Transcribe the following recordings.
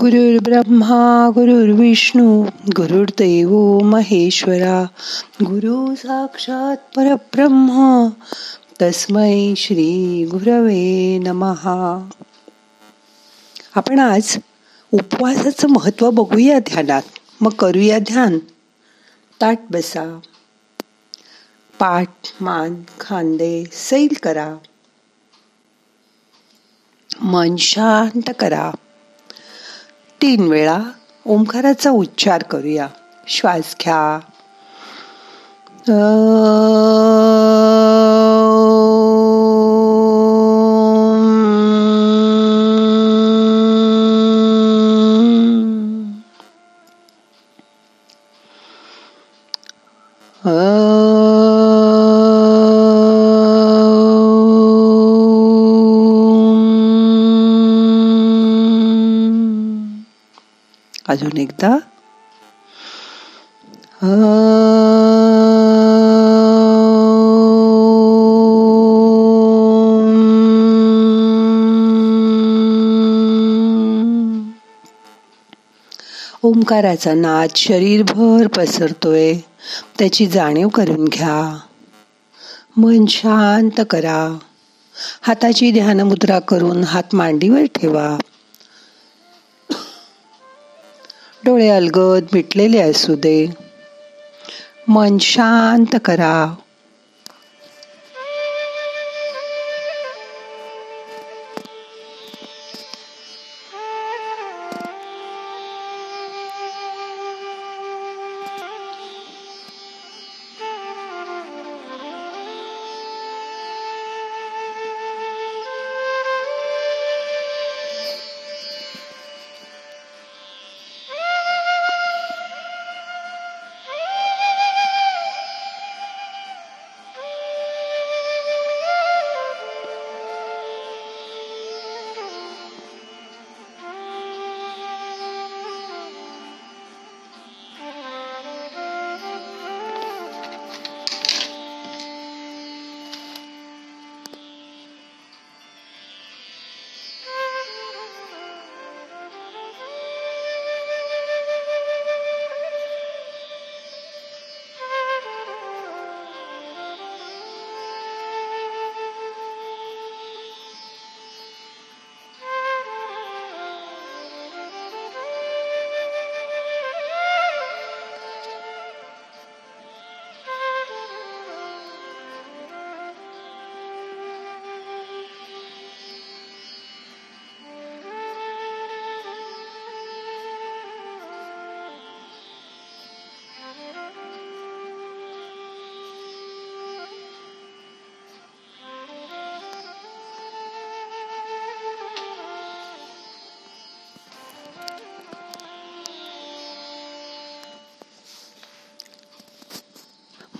गुरुर् ब्रह्मा गुरुर्विष्णू गुरुर्देव महेश्वरा गुरु साक्षात परब्रह्म तस्मै श्री गुरवे नमहा आपण आज उपवासाचं महत्त्व बघूया ध्यानात. मग करूया ध्यान. ताट बसा. पाठ मान खांदे सैल करा. मन शांत करा. तीन वेळा ओंकाराचा उच्चार करूया. श्वास घ्या. अजून एकदा. ओंकाराचा नाद शरीरभर पसरतोय. त्याची जाणीव करून घ्या. मन शांत करा. हाताची ध्यानमुद्रा करून हात मांडीवर ठेवा. डोळे अलगद मिटलेले असू दे. मन शांत करा.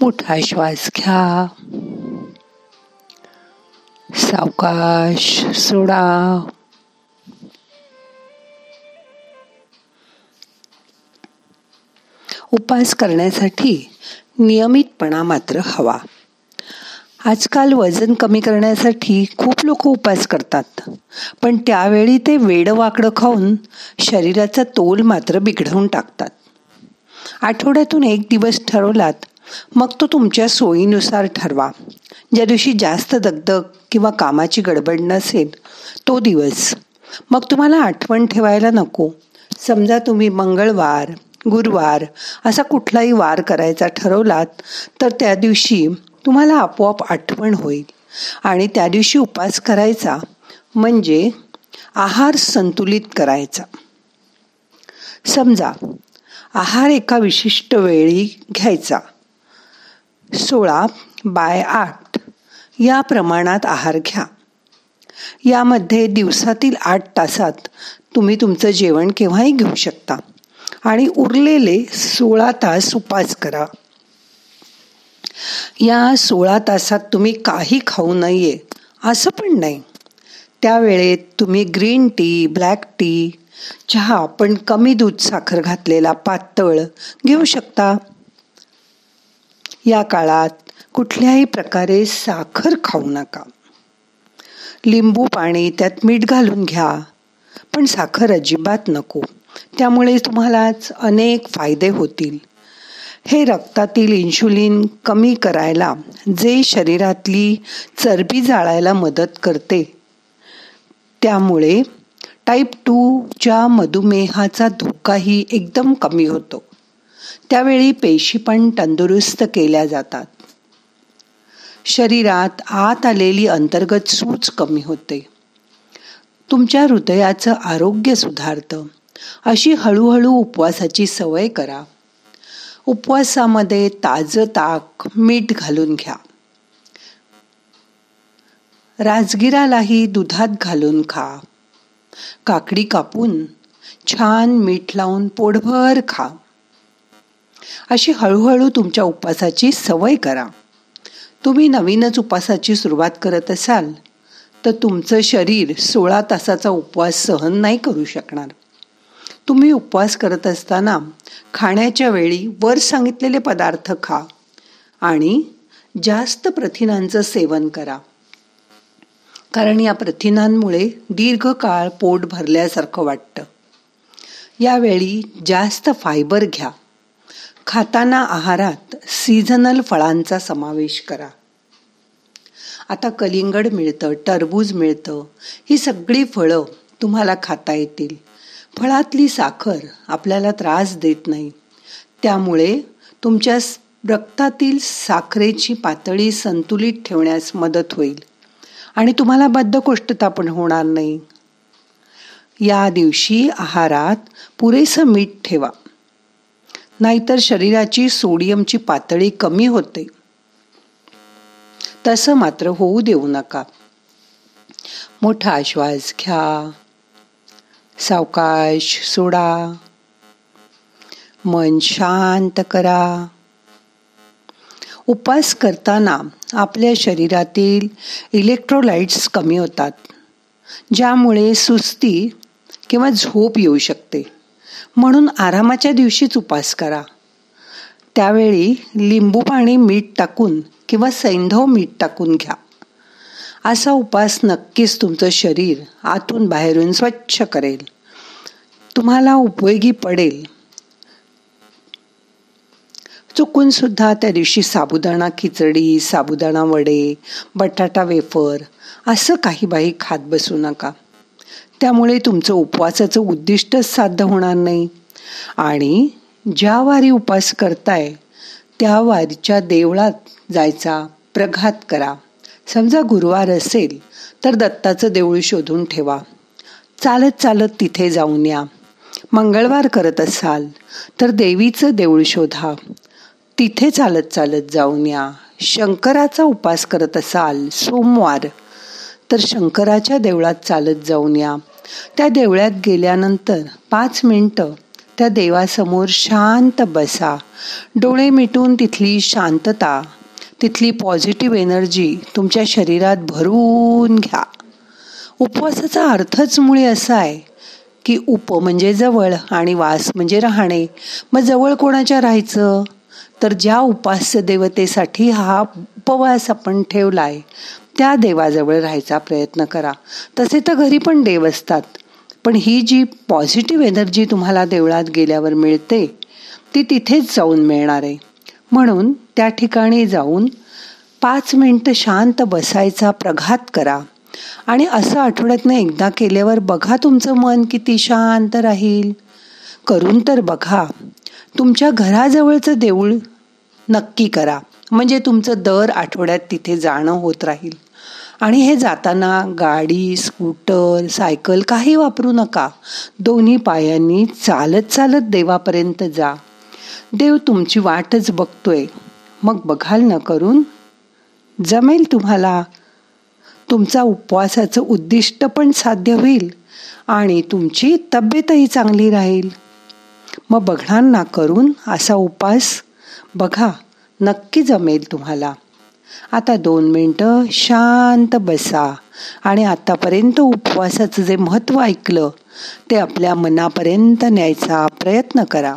मोठा श्वास घ्या. सावकाश सोडा. उपास करण्यासाठी नियमितपणा मात्र हवा. आजकाल वजन कमी करण्यासाठी खूप लोक उपास करतात. पण त्यावेळी ते वेडवाकडं खाऊन शरीराचा तोल मात्र बिघडवून टाकतात. आठवड्यातून एक दिवस ठरवलात मग तो तुमच्या सोयीनुसार ठरवा. ज्या दिवशी जास्त दगदग किंवा कामाची गडबड नसेल तो दिवस. मग तुम्हाला आठवण ठेवायला नको. समजा तुम्ही मंगळवार गुरुवार असा कुठलाही वार करायचा ठरवलात तर त्या दिवशी तुम्हाला आपोआप आठवण होईल. आणि त्या दिवशी उपास करायचा म्हणजे आहार संतुलित करायचा. समजा आहार एका विशिष्ट वेळी घ्यायचा. सोळा बाय आठ. या प्रमाणात आहार घ्या. यामध्ये दिवसातील आठ तासात तुम्ही तुमचं जेवण केव्हाही घेऊ शकता. आणि उरलेले सोळा तास उपास करा. या सोळा तासात तुम्ही काही खाऊ नये असं पण नाही. त्यावेळेत तुम्ही ग्रीन टी ब्लॅक टी चहा पण कमी दूध साखर घातलेला पातळ घेऊ शकता. या काळात कुठल्याही प्रकारे साखर खाऊ नका. लिंबू पाणी त्यात मीठ घालून घ्या पण साखर अजिबात नको. त्यामुळे तुम्हालाच अनेक फायदे होतील. हे रक्तातील इन्शुलिन कमी करायला जे शरीरातली चरबी जाळायला मदत करते. त्यामुळे टाईप टूच्या मधुमेहाचा धोकाही एकदम कमी होतो. त्यावेळी पेशी पण तंदुरुस्त केल्या जातात. शरीरात आत आलेली अंतर्गत सूच कमी होते. तुमच्या हृदयाचं आरोग्य सुधारतं. अशी हळूहळू उपवासाची सवय करा. उपवासामध्ये ताजं ताक मीठ घालून घ्या. राजगिरालाही दुधात घालून खा. काकडी कापून छान मीठ लावून पोटभर खा. अशी हळूहळू तुमच्या उपवासाची सवय करा. तुम्ही नवीनच उपवासाची सुरुवात करत असाल तर तुमचं शरीर सोळा तासाचा उपवास सहन नाही करू शकणार. तुम्ही उपवास करत असताना खाण्याच्या वेळी वर सांगितलेले पदार्थ खा आणि जास्त प्रथिनांचं सेवन करा. कारण या प्रथिनांमुळे दीर्घकाळ पोट भरल्यासारखं वाटतं. यावेळी जास्त फायबर घ्या. खाताना आहारात सीझनल फळांचा समावेश करा. आता कलिंगड मिळतं टरबूज मिळतं ही सगळी फळं तुम्हाला खाता येतील. फळातली साखर आपल्याला त्रास देत नाही. त्यामुळे तुमच्या रक्तातील साखरेची पातळी संतुलित ठेवण्यास मदत होईल. आणि तुम्हाला बद्धकोष्ठता पण होणार नाही. या दिवशी आहारात पुरेसं मीठ ठेवा. नाहीतर शरीराची सोडियमची पातळी कमी होते. तसं मात्र होऊ देऊ नका. मोठा श्वास घ्या. सावकाश सोडा. मन शांत करा. उपास करताना आपल्या शरीरातील इलेक्ट्रोलाइट्स कमी होतात ज्यामुळे सुस्ती किंवा झोप येऊ शकते. म्हणून आरामाच्या दिवशीच उपास करा. त्यावेळी लिंबू पाणी मीठ टाकून किंवा सैंधव मीठ टाकून घ्या. असा उपास नक्कीच तुमचं शरीर आतून बाहेरून स्वच्छ करेल. तुम्हाला उपयोगी पडेल. चुकून सुद्धा त्या दिवशी साबुदाणा खिचडी साबुदाणा वडे बटाटा वेफर असं काही बाई खात बसू नका. त्यामुळे तुमचं उपवासाचं उद्दिष्टच साध्य होणार नाही. आणि ज्या वारी उपास करताय त्या वारीच्या देवळात जायचा प्रघात करा. समजा गुरुवार असेल तर दत्ताचं देऊळ शोधून ठेवा. चालत चालत तिथे जाऊन या. मंगळवार करत असाल तर देवीचं देऊळ शोधा. तिथे चालत चालत जाऊन या. शंकराचा उपास करत असाल सोमवार. तर शंकराच्या देवळात चालत जाऊन या. त्या देवळात गेल्यानंतर पाच मिनटं त्या देवासमोर शांत बसा. डोळे मिटून तिथली शांतता तिथली पॉझिटिव्ह एनर्जी तुमच्या शरीरात भरून घ्या. उपवासाचा अर्थच मुळे असा आहे की उप म्हणजे जवळ आणि वास म्हणजे राहणे. मग जवळ कोणाच्या राहायचं? तर ज्या उपास्य देवतेसाठी हा उपवास आपण ठेवला आहे त्या देवाजवळ राहायचा प्रयत्न करा. तसे तर घरी पण देव असतात. पण ही जी पॉझिटिव्ह एनर्जी तुम्हाला देवळात गेल्यावर मिळते ती तिथेच जाऊन मिळणार आहे. म्हणून त्या ठिकाणी जाऊन पाच मिनटं शांत बसायचा प्रघात करा. आणि असं आठवड्यातनं एकदा केल्यावर बघा तुमचं मन किती शांत राहील. करून तर बघा. तुमच्या घराजवळचं देऊळ नक्की करा. म्हणजे तुमचं दर आठवड्यात तिथे जाणं होत राहील. आणि हे जाताना गाडी स्कूटर सायकल काही वापरू नका. दोन्ही पायांनी चालत चालत देवापर्यंत जा. देव तुमची वाटच बघतोय. मग बघाल न करून जमेल तुम्हाला. तुमचा उपवासाचं उद्दिष्ट पण साध्य होईल आणि तुमची तब्येतही चांगली राहील. मग बघणार ना करून असा उपास बघा नक्की जमेल तुम्हाला. आता दोन मिनटं शांत बसा. आणि आतापर्यंत उपवासाचं जे महत्त्व ऐकलं ते आपल्या मनापर्यंत न्यायचा प्रयत्न करा.